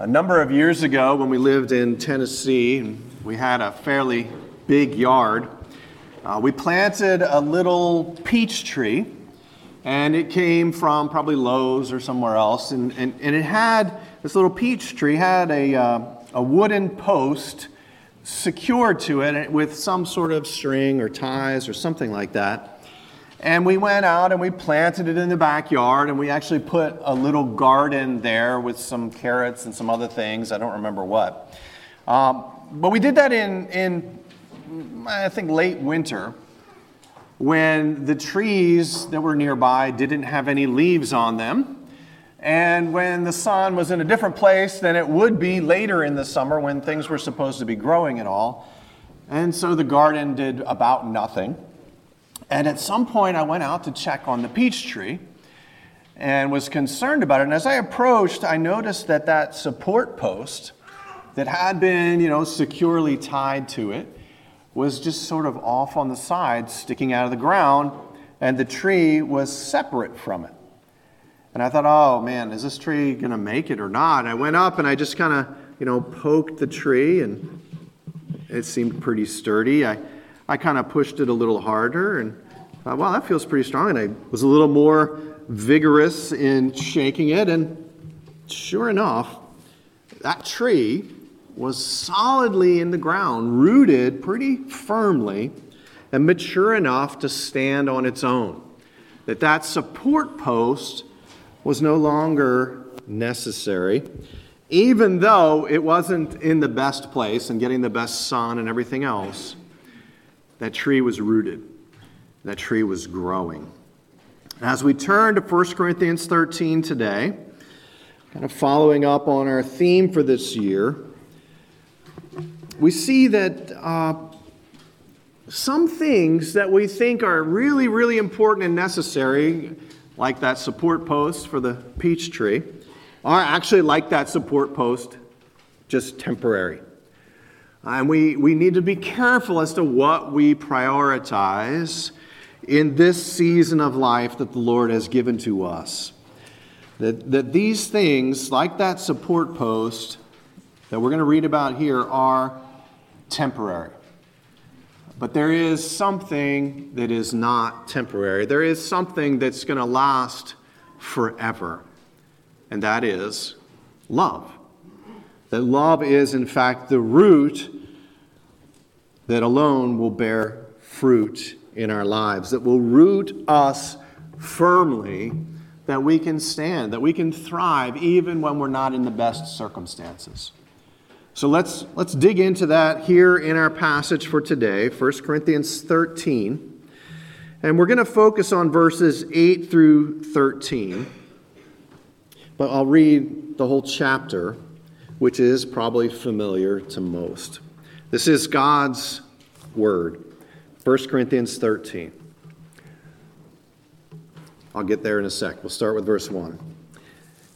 A number of years ago, when we lived in Tennessee, we had a fairly big yard. Uh, we planted a little peach tree, and it came from probably Lowe's or somewhere else. And, and, and it had, this little peach tree had a, uh, a wooden post secured to it with some sort of string or ties or something like that. And we went out and we planted it in the backyard, and we actually put a little garden there with some carrots and some other things. I don't remember what. Um, but we did that in, in, I think, late winter when the trees that were nearby didn't have any leaves on them. And when the sun was in a different place than it would be later in the summer when things were supposed to be growing and all. And so the garden did about nothing. And at some point, I went out to check on the peach tree and was concerned about it. And as I approached, I noticed that that support post that had been, you know, securely tied to it was just sort of off on the side, sticking out of the ground, and the tree was separate from it. And I thought, oh man, is this tree going to make it or not? I went up and I just kind of, you know, poked the tree, and it seemed pretty sturdy. I I kind of pushed it a little harder and thought, wow, that feels pretty strong. And I was a little more vigorous in shaking it. And sure enough, that tree was solidly in the ground, rooted pretty firmly, and mature enough to stand on its own. That that support post was no longer necessary, even though it wasn't in the best place and getting the best sun and everything else. That tree was rooted, that tree was growing. As we turn to 1 Corinthians 13 today, kind of following up on our theme for this year, we see that uh, some things that we think are really, really important and necessary, like that support post for the peach tree, are actually like that support post, just temporary. And we, we need to be careful as to what we prioritize in this season of life that the Lord has given to us. That, that these things, like that support post that we're going to read about here, are temporary. But there is something that is not temporary. There is something that's going to last forever, and that is love. That love is, in fact, the root that alone will bear fruit in our lives, that will root us firmly, that we can stand, that we can thrive even when we're not in the best circumstances. So let's, let's dig into that here in our passage for today, 1 Corinthians 13. And we're going to focus on verses 8 through 13. But I'll read the whole chapter which is probably familiar to most. This is God's word. 1 Corinthians 13. I'll get there in a sec. We'll start with verse 1.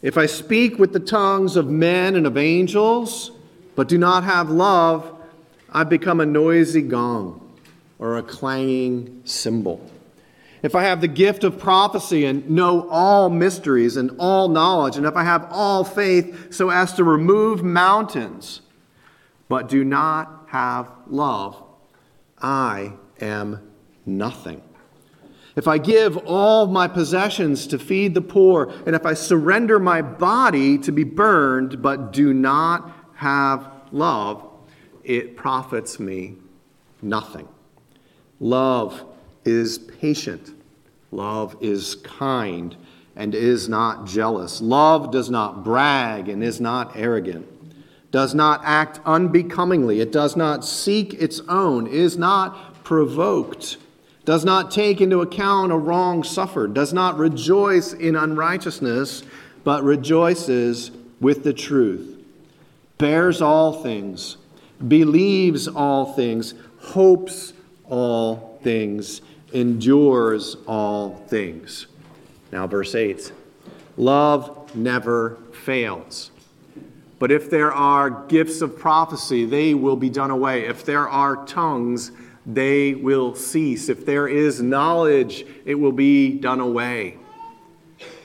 If I speak with the tongues of men and of angels, but do not have love, I've become a noisy gong or a clanging cymbal. If I have the gift of prophecy and know all mysteries and all knowledge, and if I have all faith so as to remove mountains, but do not have love, I am nothing. If I give all my possessions to feed the poor, and if I surrender my body to be burned, but do not have love, it profits me nothing. Love is patient. Love is kind and is not jealous. Love does not brag and is not arrogant, does not act unbecomingly. It does not seek its own, is not provoked, does not take into account a wrong suffered, does not rejoice in unrighteousness, but rejoices with the truth, bears all things, believes all things, hopes all things, endures all things. Now, verse 8 love never fails. But if there are gifts of prophecy, they will be done away. If there are tongues, they will cease. If there is knowledge, it will be done away.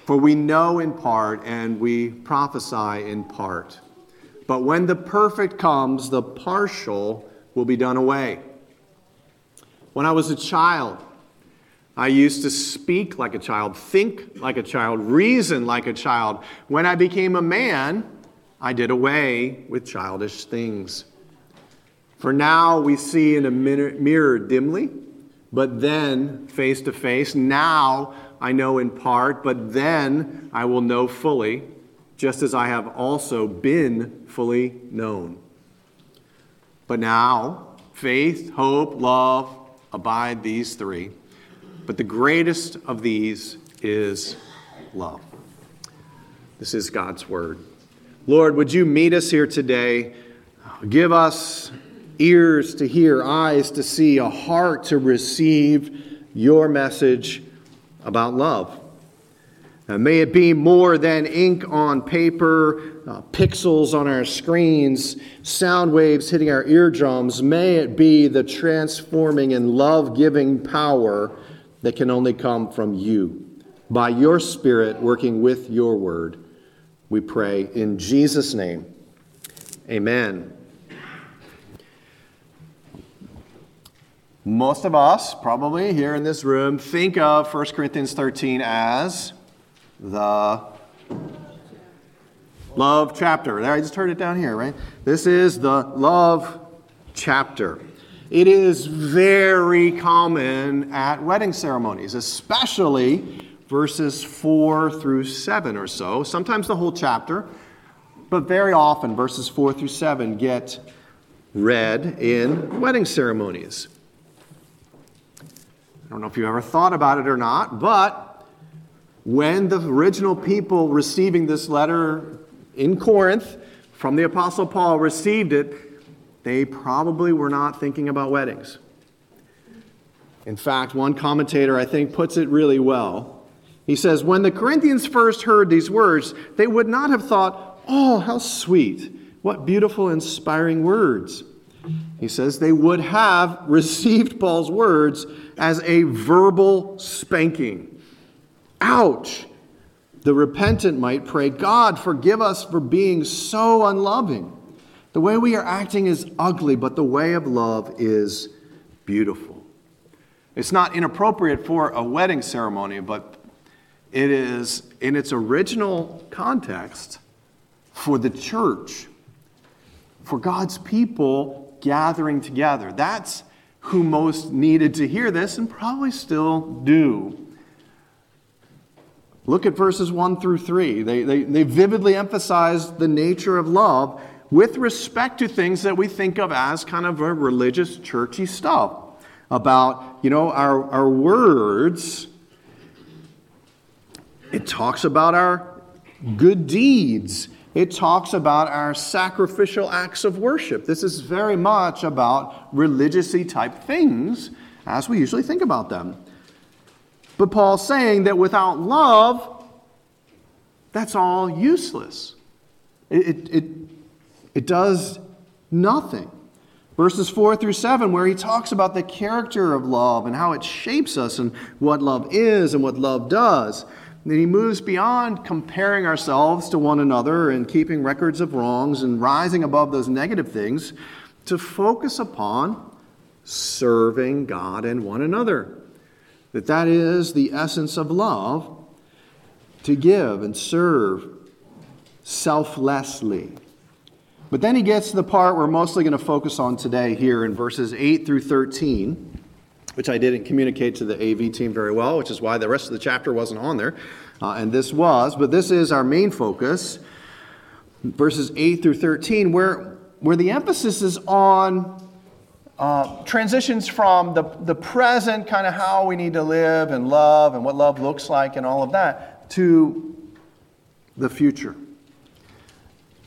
For we know in part and we prophesy in part. But when the perfect comes, the partial will be done away. When I was a child, I used to speak like a child, think like a child, reason like a child. When I became a man, I did away with childish things. For now we see in a mirror dimly, but then face to face. Now I know in part, but then I will know fully, just as I have also been fully known. But now, faith, hope, love abide these three. But the greatest of these is love. This is God's word. Lord, would you meet us here today? Give us ears to hear, eyes to see, a heart to receive your message about love. Uh, may it be more than ink on paper, uh, pixels on our screens, sound waves hitting our eardrums. May it be the transforming and love giving power that can only come from you. By your Spirit working with your word, we pray in Jesus' name. Amen. Most of us, probably here in this room, think of 1 Corinthians 13 as the love chapter. There, I just heard it down here, right? This is the love chapter. It is very common at wedding ceremonies, especially verses 4 through 7 or so, sometimes the whole chapter, but very often verses 4 through 7 get read in wedding ceremonies. I don't know if you ever thought about it or not, but when the original people receiving this letter in Corinth from the Apostle Paul received it, they probably were not thinking about weddings. In fact, one commentator, I think, puts it really well. He says, When the Corinthians first heard these words, they would not have thought, Oh, how sweet! What beautiful, inspiring words. He says they would have received Paul's words as a verbal spanking. Ouch! The repentant might pray, God, forgive us for being so unloving. The way we are acting is ugly, but the way of love is beautiful. It's not inappropriate for a wedding ceremony, but it is, in its original context, for the church, for God's people gathering together. That's who most needed to hear this and probably still do. Look at verses 1 through 3. They, they, they vividly emphasize the nature of love with respect to things that we think of as kind of a religious, churchy stuff. About, you know, our, our words. It talks about our good deeds it talks about our sacrificial acts of worship. This is very much about religiously type things as we usually think about them. But Paul's saying that without love, that's all useless. It, it, it, it does nothing. Verses 4 through 7, where he talks about the character of love and how it shapes us and what love is and what love does. Then he moves beyond comparing ourselves to one another and keeping records of wrongs and rising above those negative things to focus upon serving God and one another. That that is the essence of love to give and serve selflessly. But then he gets to the part we're mostly going to focus on today here in verses 8 through 13 which I didn't communicate to the AV team very well, which is why the rest of the chapter wasn't on there. Uh, and this was, but this is our main focus, verses 8 through 13, where, where the emphasis is on uh, transitions from the, the present, kind of how we need to live and love and what love looks like and all of that, to the future.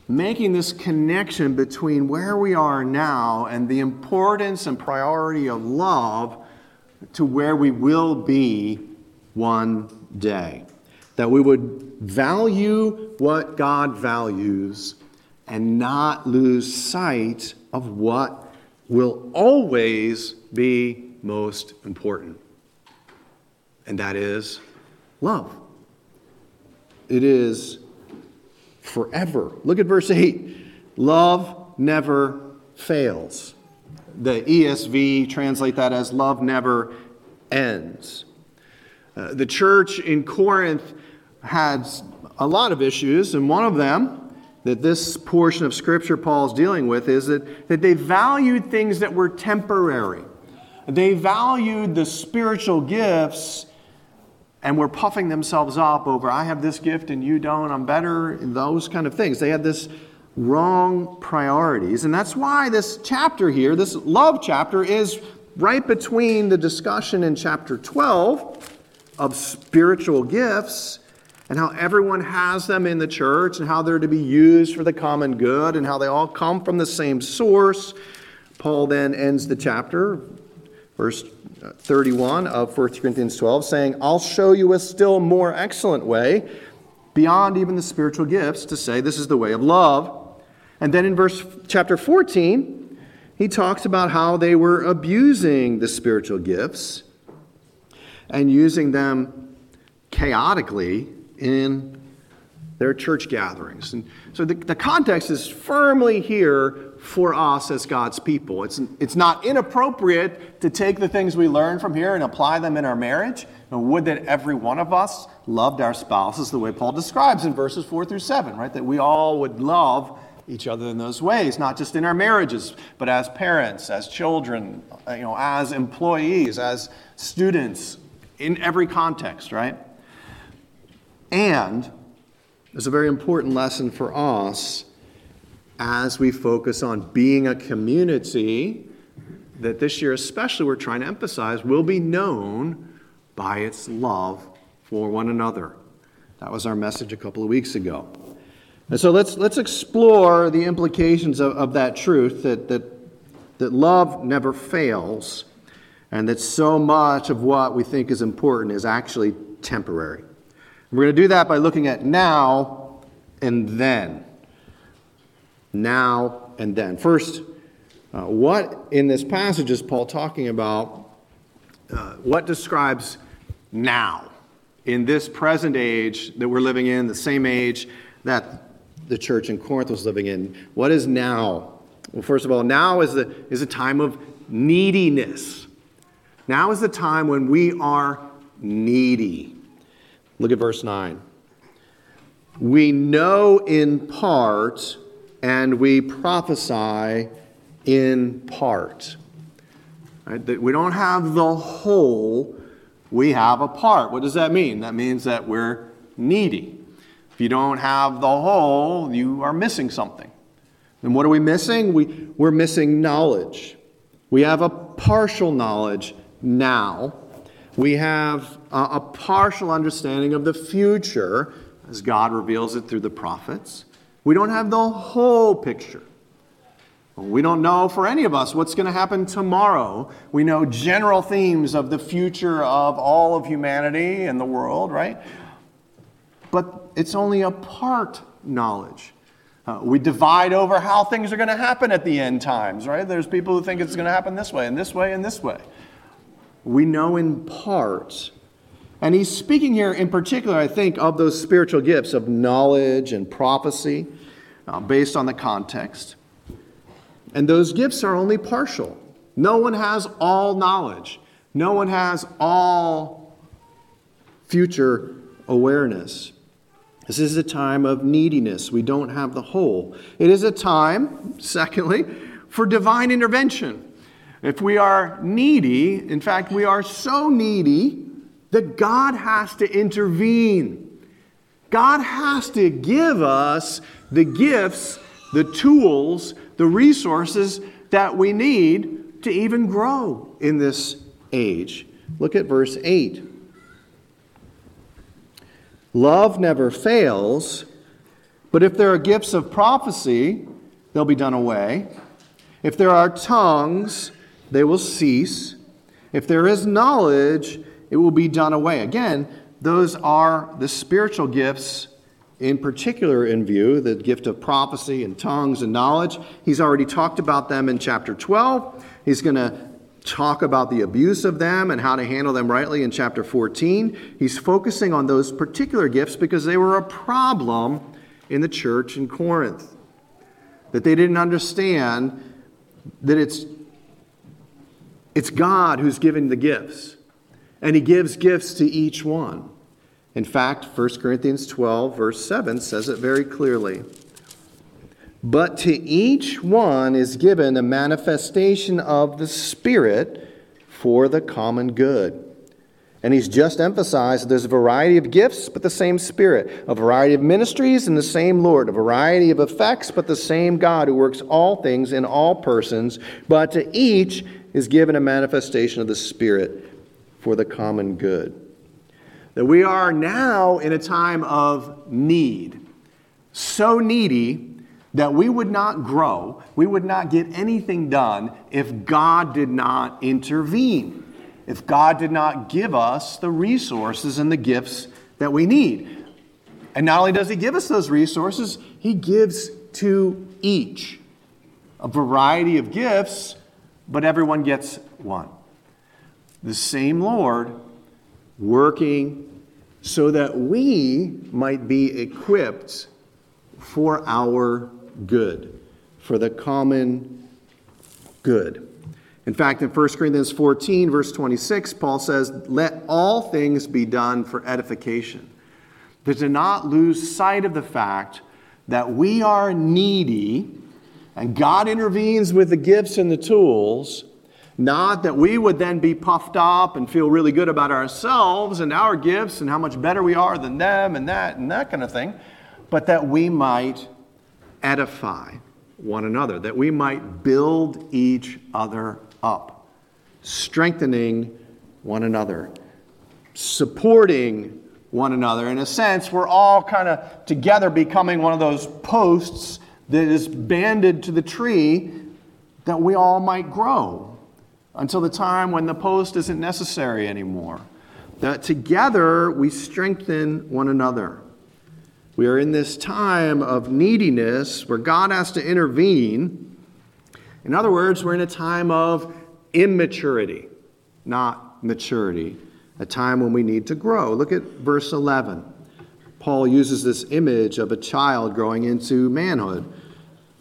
Making this connection between where we are now and the importance and priority of love to where we will be one day. That we would value what God values and not lose sight of what will always be most important. And that is love. It is forever. Look at verse 8. Love never fails. The ESV translate that as love never ends. Uh, the church in Corinth had a lot of issues, and one of them that this portion of Scripture Paul is dealing with is that, that they valued things that were temporary. They valued the spiritual gifts and were puffing themselves up over, I have this gift and you don't, I'm better, and those kind of things. They had this wrong priorities. And that's why this chapter here, this love chapter, is right between the discussion in chapter 12 of spiritual gifts and how everyone has them in the church and how they're to be used for the common good and how they all come from the same source. Paul then ends the chapter, verse uh, 31 of 1 Corinthians 12, saying, I'll show you a still more excellent way, beyond even the spiritual gifts, to say this is the way of love. And then in verse chapter 14, he talks about how they were abusing the spiritual gifts and using them chaotically in their church gatherings. And so the, the context is firmly here for us as God's people. It's, it's not inappropriate to take the things we learn from here and apply them in our marriage. And would that every one of us loved our spouses the way Paul describes in verses 4 through 7, right? That we all would love each other in those ways, not just in our marriages, but as parents, as children, uh, you know, as employees, as students, in every context, right? And there's a very important lesson for us as we focus on being a community that this year, especially, we're trying to emphasize will be known by its love for one another. That was our message a couple of weeks ago. And so let's, let's explore the implications of, of that truth that, that, that love never fails and that so much of what we think is important is actually temporary. We're going to do that by looking at now and then. Now and then. First, uh, what in this passage is Paul talking about? Uh, what describes now in this present age that we're living in, the same age that the church in Corinth was living in. What is now? Well, first of all, now is, the, is a time of neediness. Now is the time when we are needy. Look at verse 9. We know in part and we prophesy in part. Right? That we don't have the whole, we have a part. What does that mean? That means that we're needy. If you don't have the whole, you are missing something. And what are we missing? We, we're missing knowledge. We have a partial knowledge now. We have a, a partial understanding of the future as God reveals it through the prophets. We don't have the whole picture. We don't know for any of us what's going to happen tomorrow. We know general themes of the future of all of humanity and the world, right? but it's only a part knowledge. Uh, we divide over how things are going to happen at the end times, right? There's people who think it's going to happen this way and this way and this way. We know in part. And he's speaking here in particular, I think, of those spiritual gifts of knowledge and prophecy uh, based on the context. And those gifts are only partial. No one has all knowledge, no one has all future awareness. This is a time of neediness. We don't have the whole. It is a time, secondly, for divine intervention. If we are needy, in fact, we are so needy that God has to intervene. God has to give us the gifts, the tools, the resources that we need to even grow in this age. Look at verse 8. Love never fails, but if there are gifts of prophecy, they'll be done away. If there are tongues, they will cease. If there is knowledge, it will be done away. Again, those are the spiritual gifts in particular in view the gift of prophecy and tongues and knowledge. He's already talked about them in chapter 12. He's going to talk about the abuse of them and how to handle them rightly in chapter 14. He's focusing on those particular gifts because they were a problem in the church in Corinth. that they didn't understand that it's, it's God who's giving the gifts, and He gives gifts to each one. In fact, 1 Corinthians 12, verse 7 says it very clearly. But to each one is given a manifestation of the Spirit for the common good. And he's just emphasized that there's a variety of gifts, but the same Spirit, a variety of ministries, and the same Lord, a variety of effects, but the same God who works all things in all persons. But to each is given a manifestation of the Spirit for the common good. That we are now in a time of need, so needy that we would not grow, we would not get anything done if God did not intervene if God did not give us the resources and the gifts that we need. And not only does He give us those resources, He gives to each a variety of gifts, but everyone gets one. The same Lord working so that we might be equipped for our good, for the common good. In fact, in 1 Corinthians 14, verse 26, Paul says, Let all things be done for edification. But to not lose sight of the fact that we are needy and God intervenes with the gifts and the tools, not that we would then be puffed up and feel really good about ourselves and our gifts and how much better we are than them and that and that kind of thing, but that we might edify one another, that we might build each other up, strengthening one another, supporting one another. In a sense, we're all kind of together becoming one of those posts that is banded to the tree that we all might grow until the time when the post isn't necessary anymore. That together we strengthen one another. We are in this time of neediness where God has to intervene in other words, we're in a time of immaturity, not maturity, a time when we need to grow. Look at verse 11. Paul uses this image of a child growing into manhood.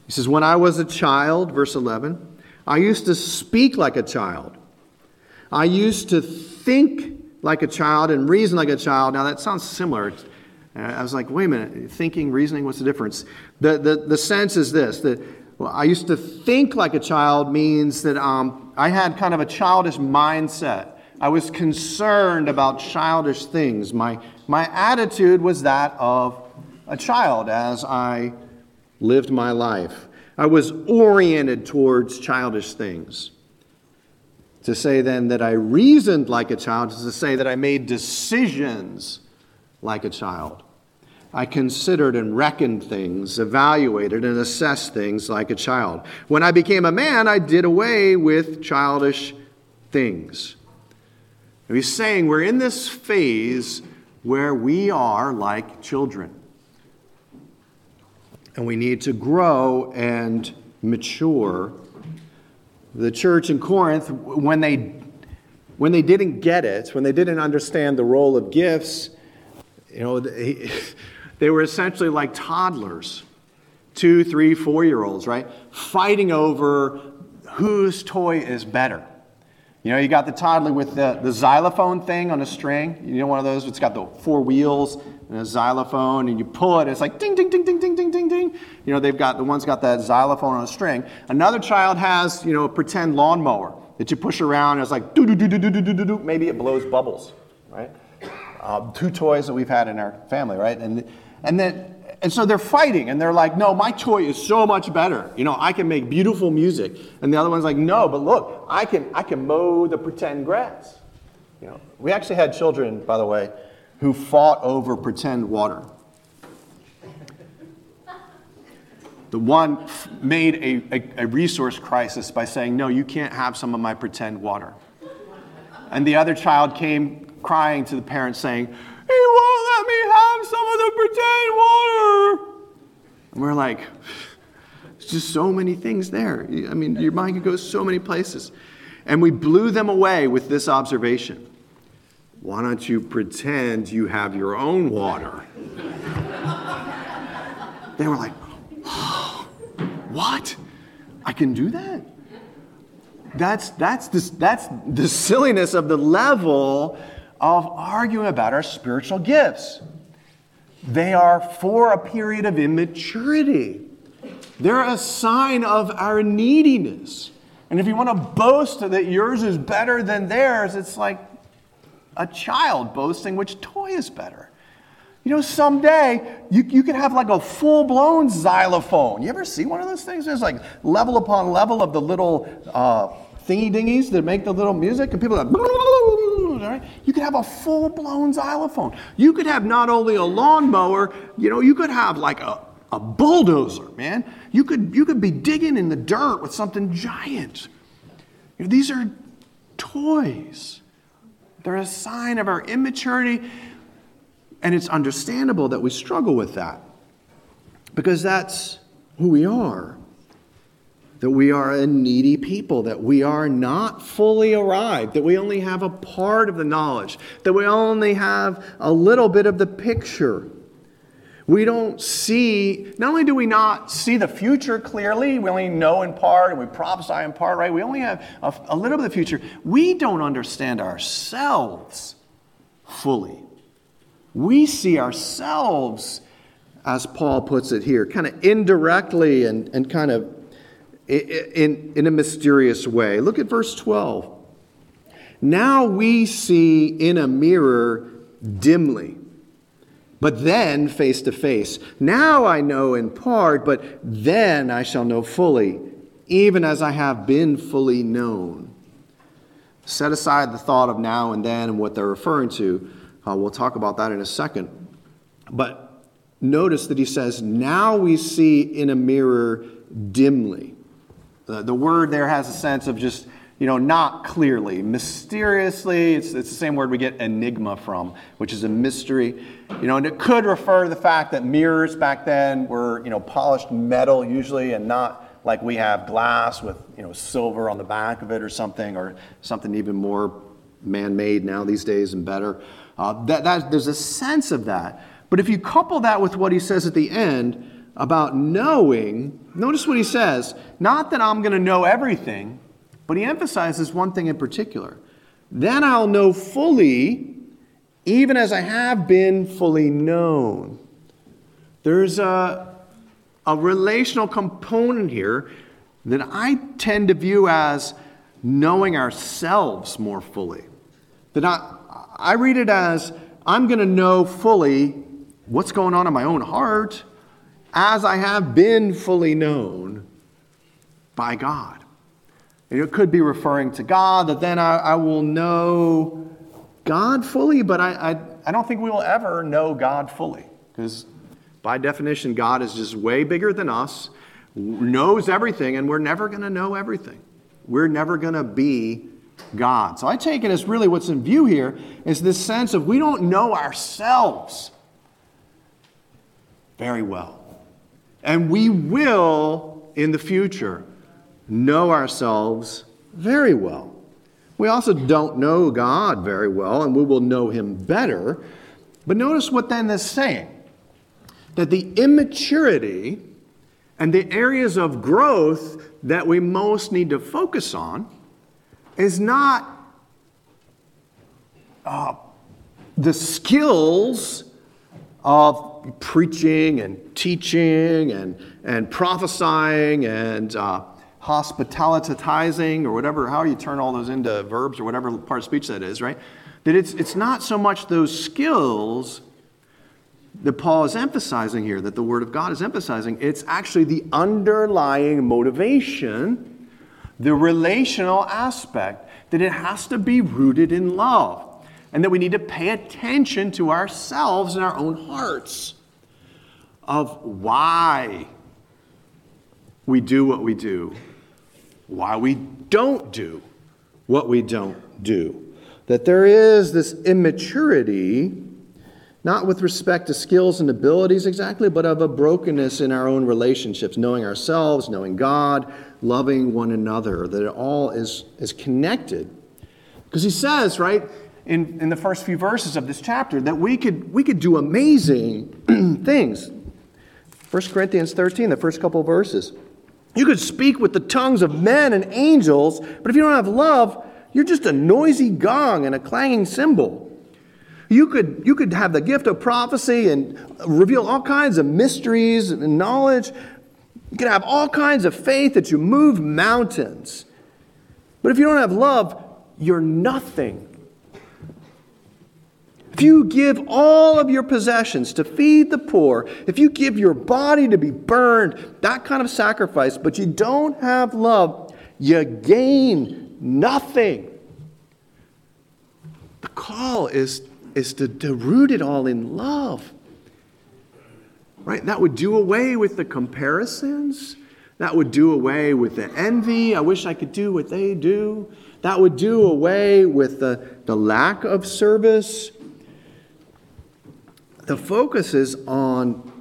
He says, When I was a child, verse 11, I used to speak like a child. I used to think like a child and reason like a child. Now, that sounds similar. I was like, wait a minute, thinking, reasoning, what's the difference? The, the, the sense is this that well, I used to think like a child means that um, I had kind of a childish mindset. I was concerned about childish things. My, my attitude was that of a child as I lived my life. I was oriented towards childish things. To say then that I reasoned like a child is to say that I made decisions like a child. I considered and reckoned things, evaluated and assessed things like a child. When I became a man, I did away with childish things. And he's saying we're in this phase where we are like children. And we need to grow and mature. The church in Corinth, when they, when they didn't get it, when they didn't understand the role of gifts, you know, They were essentially like toddlers, two, three, four year olds, right? Fighting over whose toy is better. You know, you got the toddler with the, the xylophone thing on a string. You know, one of those, it's got the four wheels and a xylophone, and you pull it, it's like ding, ding, ding, ding, ding, ding, ding, ding. You know, they've got, the one's got that xylophone on a string. Another child has, you know, a pretend lawnmower that you push around, and it's like doo, doo, doo, doo, doo, doo, doo, doo. Maybe it blows bubbles, right? Uh, two toys that we've had in our family, right? And and then and so they're fighting and they're like, no, my toy is so much better. You know, I can make beautiful music. And the other one's like, no, but look, I can I can mow the pretend grass. You know, we actually had children, by the way, who fought over pretend water. The one made a, a, a resource crisis by saying, No, you can't have some of my pretend water. And the other child came crying to the parents saying, he won't let me have some of the pretend water. And we're like, there's just so many things there. I mean, your mind can go so many places. And we blew them away with this observation Why don't you pretend you have your own water? they were like, oh, What? I can do that? That's, that's, this, that's the silliness of the level of arguing about our spiritual gifts. They are for a period of immaturity. They're a sign of our neediness. And if you want to boast that yours is better than theirs, it's like a child boasting which toy is better. You know, someday you, you could have like a full blown xylophone. You ever see one of those things? There's like level upon level of the little uh, thingy dingies that make the little music, and people are like, you could have a full blown xylophone. You could have not only a lawnmower, you know, you could have like a, a bulldozer, man. You could, you could be digging in the dirt with something giant. You know, these are toys. They're a sign of our immaturity, and it's understandable that we struggle with that because that's who we are. That we are a needy people, that we are not fully arrived, that we only have a part of the knowledge, that we only have a little bit of the picture. We don't see, not only do we not see the future clearly, we only know in part and we prophesy in part, right? We only have a, a little bit of the future. We don't understand ourselves fully. We see ourselves, as Paul puts it here, kind of indirectly and, and kind of in, in a mysterious way. Look at verse 12. Now we see in a mirror dimly but then face to face. Now I know in part, but then I shall know fully, even as I have been fully known. Set aside the thought of now and then and what they're referring to. Uh, we'll talk about that in a second. But notice that he says, Now we see in a mirror dimly. The, the word there has a sense of just you know, not clearly, mysteriously. It's, it's the same word we get enigma from, which is a mystery. You know, and it could refer to the fact that mirrors back then were, you know, polished metal usually and not like we have glass with, you know, silver on the back of it or something, or something even more man made now these days and better. Uh, that, that, there's a sense of that. But if you couple that with what he says at the end about knowing, notice what he says not that I'm going to know everything but he emphasizes one thing in particular. Then I'll know fully, even as I have been fully known. There's a, a relational component here that I tend to view as knowing ourselves more fully. That I, I read it as I'm going to know fully what's going on in my own heart as I have been fully known by God. And It could be referring to God, that then I, I will know God fully, but I, I, I don't think we will ever know God fully. Because by definition, God is just way bigger than us, knows everything, and we're never going to know everything. We're never going to be God. So I take it as really what's in view here is this sense of we don't know ourselves very well. And we will in the future know ourselves very well. We also don't know God very well, and we will know Him better. But notice what then is saying that the immaturity and the areas of growth that we most need to focus on is not uh, the skills of preaching and teaching and, and prophesying and uh, hospitalitizing or whatever, how you turn all those into verbs or whatever part of speech that is, right? That it's, it's not so much those skills that Paul is emphasizing here, that the Word of God is emphasizing. It's actually the underlying motivation, the relational aspect, that it has to be rooted in love. And that we need to pay attention to ourselves and our own hearts of why we do what we do why we don't do what we don't do. That there is this immaturity, not with respect to skills and abilities exactly, but of a brokenness in our own relationships, knowing ourselves, knowing God, loving one another, that it all is, is connected. Because he says, right, in, in the first few verses of this chapter, that we could, we could do amazing things. 1 Corinthians 13, the first couple verses. You could speak with the tongues of men and angels, but if you don't have love, you're just a noisy gong and a clanging cymbal. You could, you could have the gift of prophecy and reveal all kinds of mysteries and knowledge. You could have all kinds of faith that you move mountains. But if you don't have love, you're nothing. If you give all of your possessions to feed the poor, if you give your body to be burned, that kind of sacrifice, but you don't have love, you gain nothing. The call is, is to, to root it all in love. Right? That would do away with the comparisons. That would do away with the envy. I wish I could do what they do. That would do away with the, the lack of service. The focus is on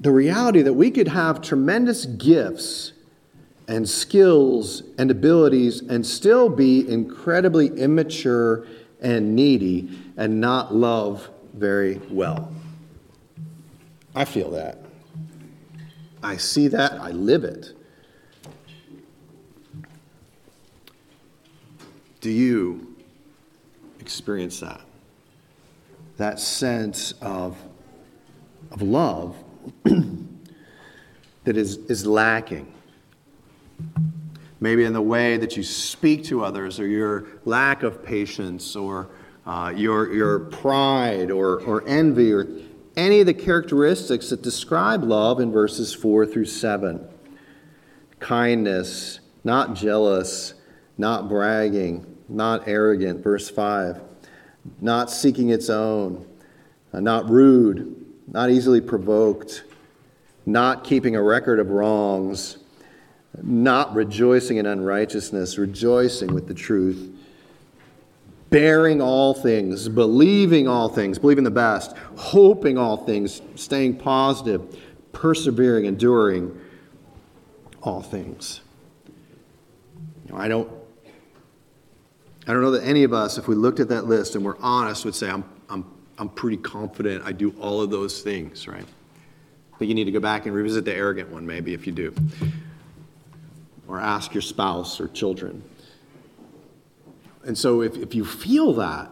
the reality that we could have tremendous gifts and skills and abilities and still be incredibly immature and needy and not love very well. I feel that. I see that. I live it. Do you experience that? That sense of, of love that is, is lacking. Maybe in the way that you speak to others, or your lack of patience, or uh, your, your pride, or, or envy, or any of the characteristics that describe love in verses 4 through 7 kindness, not jealous, not bragging, not arrogant, verse 5, not seeking its own, uh, not rude, not easily provoked, not keeping a record of wrongs, not rejoicing in unrighteousness, rejoicing with the truth bearing all things, believing all things, believing the best, hoping all things, staying positive, persevering, enduring all things. I don't I don't know that any of us, if we looked at that list and we're honest, would say, I'm, I'm, I'm pretty confident I do all of those things, right? Think you need to go back and revisit the arrogant one, maybe, if you do. Or ask your spouse or children. And so if, if you feel that,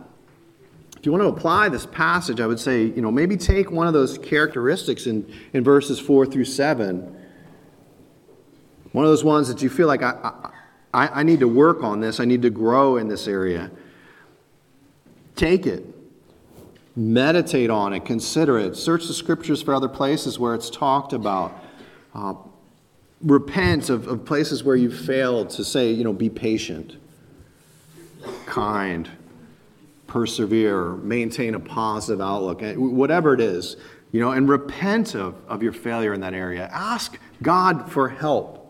if you want to apply this passage, I would say, you know, maybe take one of those characteristics in, in verses 4 through 7. One of those ones that you feel like I, I, I need to work on this, I need to grow in this area. Take it, meditate on it, consider it, search the scriptures for other places where it's talked about. Uh, repent of, of places where you've failed to say, you know, be patient kind, persevere, maintain a positive outlook, eh, whatever it is, you know, and repent of, of your failure in that area. Ask God for help.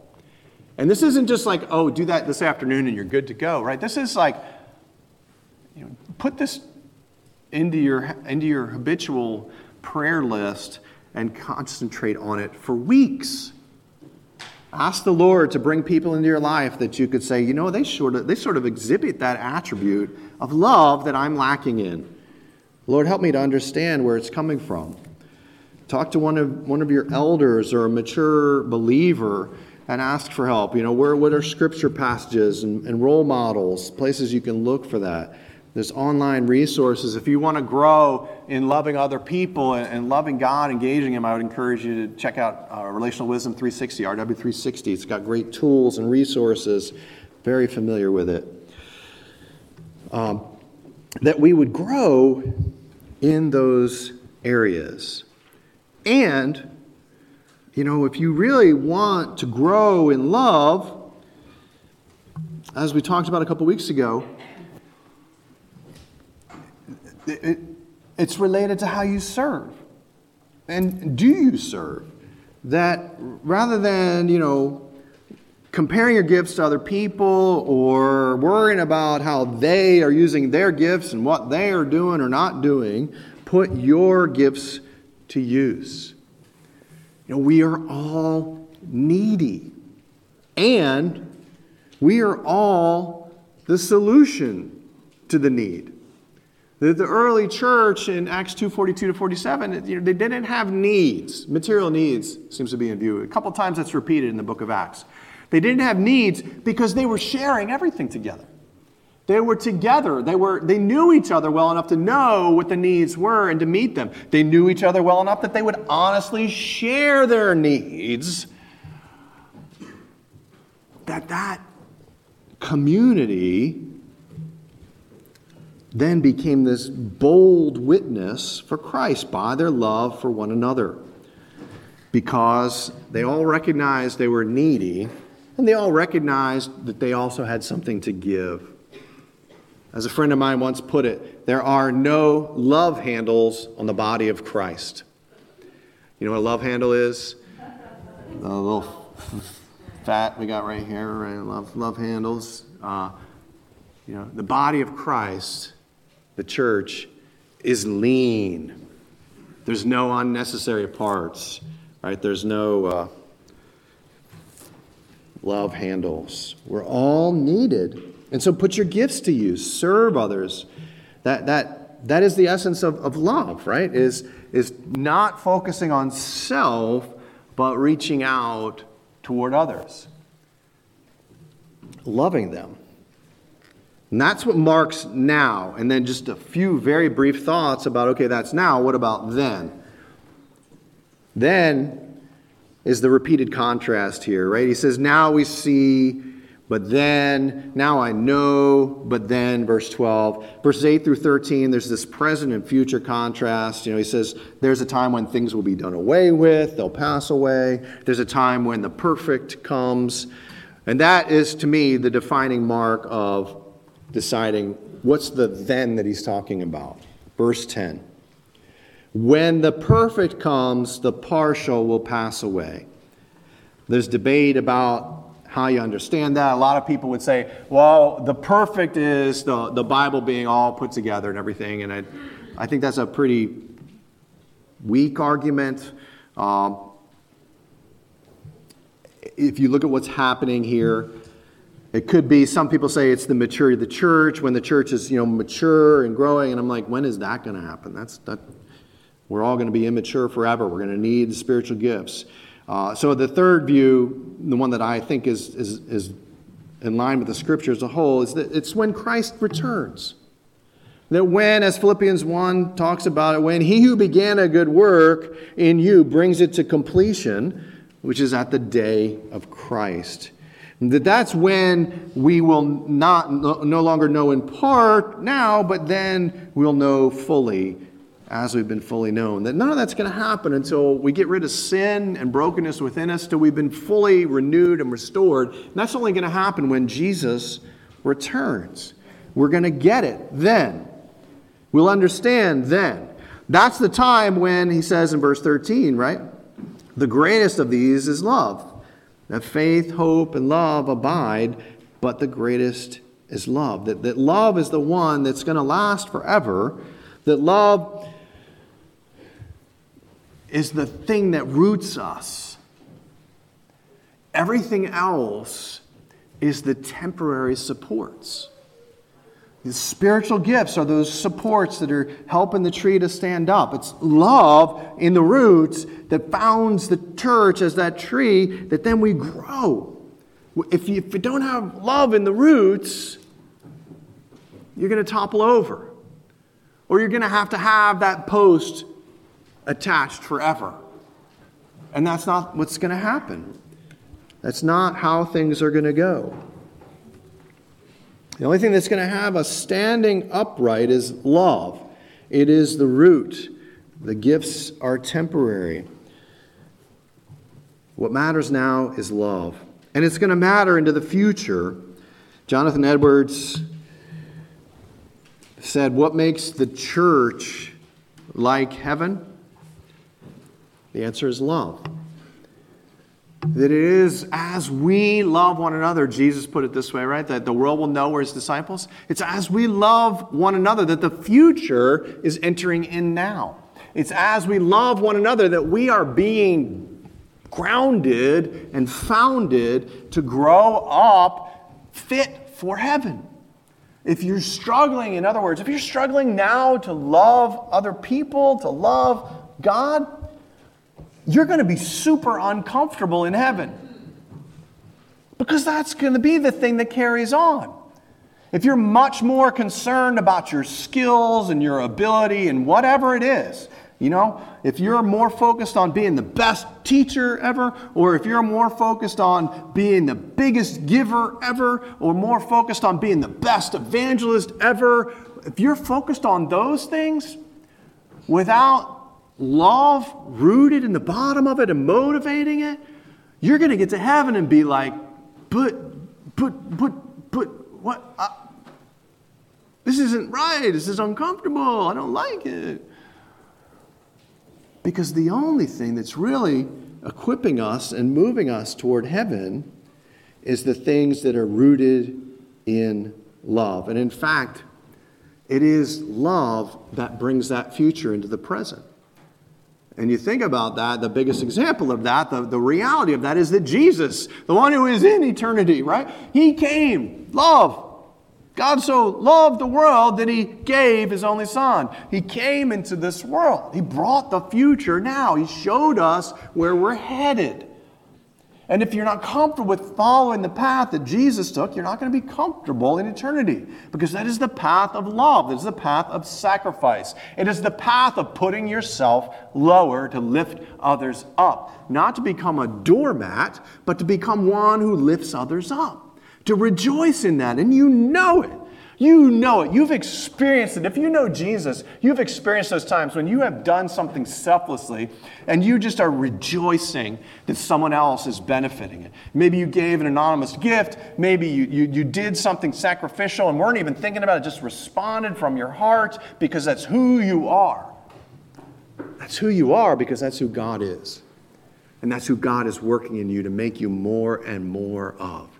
And this isn't just like, oh, do that this afternoon and you're good to go, right? This is like, you know, put this into your, into your habitual prayer list and concentrate on it for weeks. Ask the Lord to bring people into your life that you could say, you know, they sort of, they sort of exhibit that attribute of love that I'm lacking in. Lord, help me to understand where it's coming from. Talk to one of, one of your elders or a mature believer and ask for help. You know, where, what are scripture passages and, and role models, places you can look for that? There's online resources. If you want to grow in loving other people and, and loving God, engaging Him, I would encourage you to check out uh, Relational Wisdom 360, RW360. It's got great tools and resources. Very familiar with it. Um, that we would grow in those areas. And, you know, if you really want to grow in love, as we talked about a couple weeks ago, it, it's related to how you serve. And do you serve? That rather than, you know, comparing your gifts to other people or worrying about how they are using their gifts and what they are doing or not doing, put your gifts to use. You know, we are all needy. And we are all the solution to the need. The, the early church in Acts 2.42 to 47, you know, they didn't have needs. Material needs seems to be in view. A couple times that's repeated in the book of Acts. They didn't have needs because they were sharing everything together. They were together. They, were, they knew each other well enough to know what the needs were and to meet them. They knew each other well enough that they would honestly share their needs. That that community then became this bold witness for Christ by their love for one another. Because they all recognized they were needy, and they all recognized that they also had something to give. As a friend of mine once put it, there are no love handles on the body of Christ. You know what a love handle is? The little fat we got right here, right? Love, love handles. Uh, you know, the body of Christ, the church, is lean. There's no unnecessary parts, right? There's no uh, love handles. We're all needed and so put your gifts to use, serve others. That, that, that is the essence of, of love, right? Is, is not focusing on self, but reaching out toward others, loving them. And that's what marks now. And then just a few very brief thoughts about okay, that's now. What about then? Then is the repeated contrast here, right? He says, Now we see but then, now I know, but then, verse 12. Verses 8 through 13, there's this present and future contrast. You know, he says, there's a time when things will be done away with, they'll pass away. There's a time when the perfect comes. And that is, to me, the defining mark of deciding what's the then that he's talking about. Verse 10. When the perfect comes, the partial will pass away. There's debate about how you understand that. A lot of people would say, well, the perfect is the, the Bible being all put together and everything. And I, I think that's a pretty weak argument. Um, if you look at what's happening here, it could be some people say it's the maturity of the church when the church is you know mature and growing, and I'm like, when is that going to happen? That's that. We're all going to be immature forever. We're going to need spiritual gifts. Uh, so the third view, the one that I think is, is, is in line with the scripture as a whole, is that it's when Christ returns. That when, as Philippians 1 talks about it, when he who began a good work in you brings it to completion, which is at the day of Christ. That that's when we will not no longer know in part now, but then we'll know fully as we've been fully known. That none of that's going to happen until we get rid of sin and brokenness within us, till we've been fully renewed and restored. And that's only going to happen when Jesus returns. We're going to get it then. We'll understand then. That's the time when he says in verse 13, right? The greatest of these is love. That faith, hope, and love abide, but the greatest is love. That, that love is the one that's going to last forever. That love is the thing that roots us. Everything else is the temporary supports. The spiritual gifts are those supports that are helping the tree to stand up. It's love in the roots that founds the church as that tree that then we grow. If you, if you don't have love in the roots, you're going to topple over. Or you're going to have to have that post attached forever. And that's not what's going to happen. That's not how things are going to go. The only thing that's going to have us standing upright is love. It is the root. The gifts are temporary. What matters now is love. And it's going to matter into the future. Jonathan Edwards said, What makes the church like heaven? The answer is love. That it is as we love one another, Jesus put it this way, right? That the world will know we're his disciples. It's as we love one another that the future is entering in now. It's as we love one another that we are being grounded and founded to grow up fit for heaven. if you're struggling, in other words, if you're struggling now to love other people, to love God, you're going to be super uncomfortable in heaven. Because that's going to be the thing that carries on. If you're much more concerned about your skills and your ability and whatever it is, you know, if you're more focused on being the best teacher ever, or if you're more focused on being the biggest giver ever, or more focused on being the best evangelist ever, if you're focused on those things without love rooted in the bottom of it and motivating it, you're going to get to heaven and be like, but, but, but, but, what? I, this isn't right. This is uncomfortable. I don't like it. Because the only thing that's really equipping us and moving us toward heaven is the things that are rooted in love. And in fact, it is love that brings that future into the present. And you think about that, the biggest example of that, the, the reality of that is that Jesus, the one who is in eternity, right? He came, love. God so loved the world that he gave his only son. He came into this world. He brought the future now. He showed us where we're headed. And if you're not comfortable with following the path that Jesus took, you're not going to be comfortable in eternity because that is the path of love. That is the path of sacrifice. It is the path of putting yourself lower to lift others up. Not to become a doormat, but to become one who lifts others up. To rejoice in that, and you know it. You know it. You've experienced it. If you know Jesus, you've experienced those times when you have done something selflessly and you just are rejoicing that someone else is benefiting it. Maybe you gave an anonymous gift. Maybe you, you, you did something sacrificial and weren't even thinking about it, just responded from your heart because that's who you are. That's who you are because that's who God is. And that's who God is working in you to make you more and more of.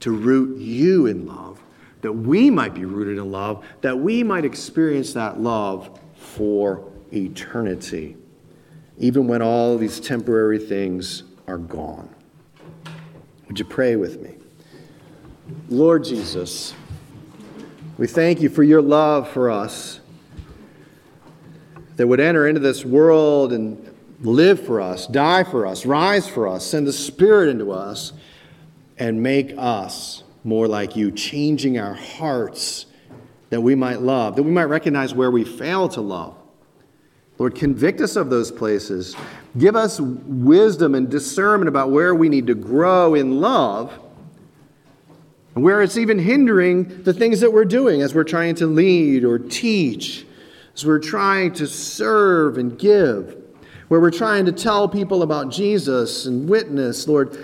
To root you in love that we might be rooted in love, that we might experience that love for eternity, even when all these temporary things are gone. Would you pray with me? Lord Jesus, we thank you for your love for us that would enter into this world and live for us, die for us, rise for us, send the Spirit into us, and make us more like you, changing our hearts that we might love, that we might recognize where we fail to love. Lord, convict us of those places. Give us wisdom and discernment about where we need to grow in love and where it's even hindering the things that we're doing as we're trying to lead or teach, as we're trying to serve and give, where we're trying to tell people about Jesus and witness. Lord,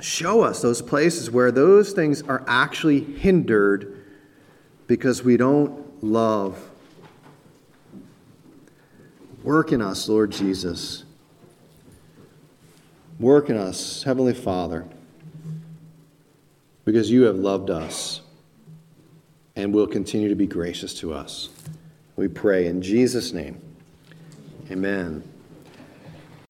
show us those places where those things are actually hindered because we don't love. Work in us, Lord Jesus. Work in us, Heavenly Father, because you have loved us and will continue to be gracious to us. We pray in Jesus' name. Amen.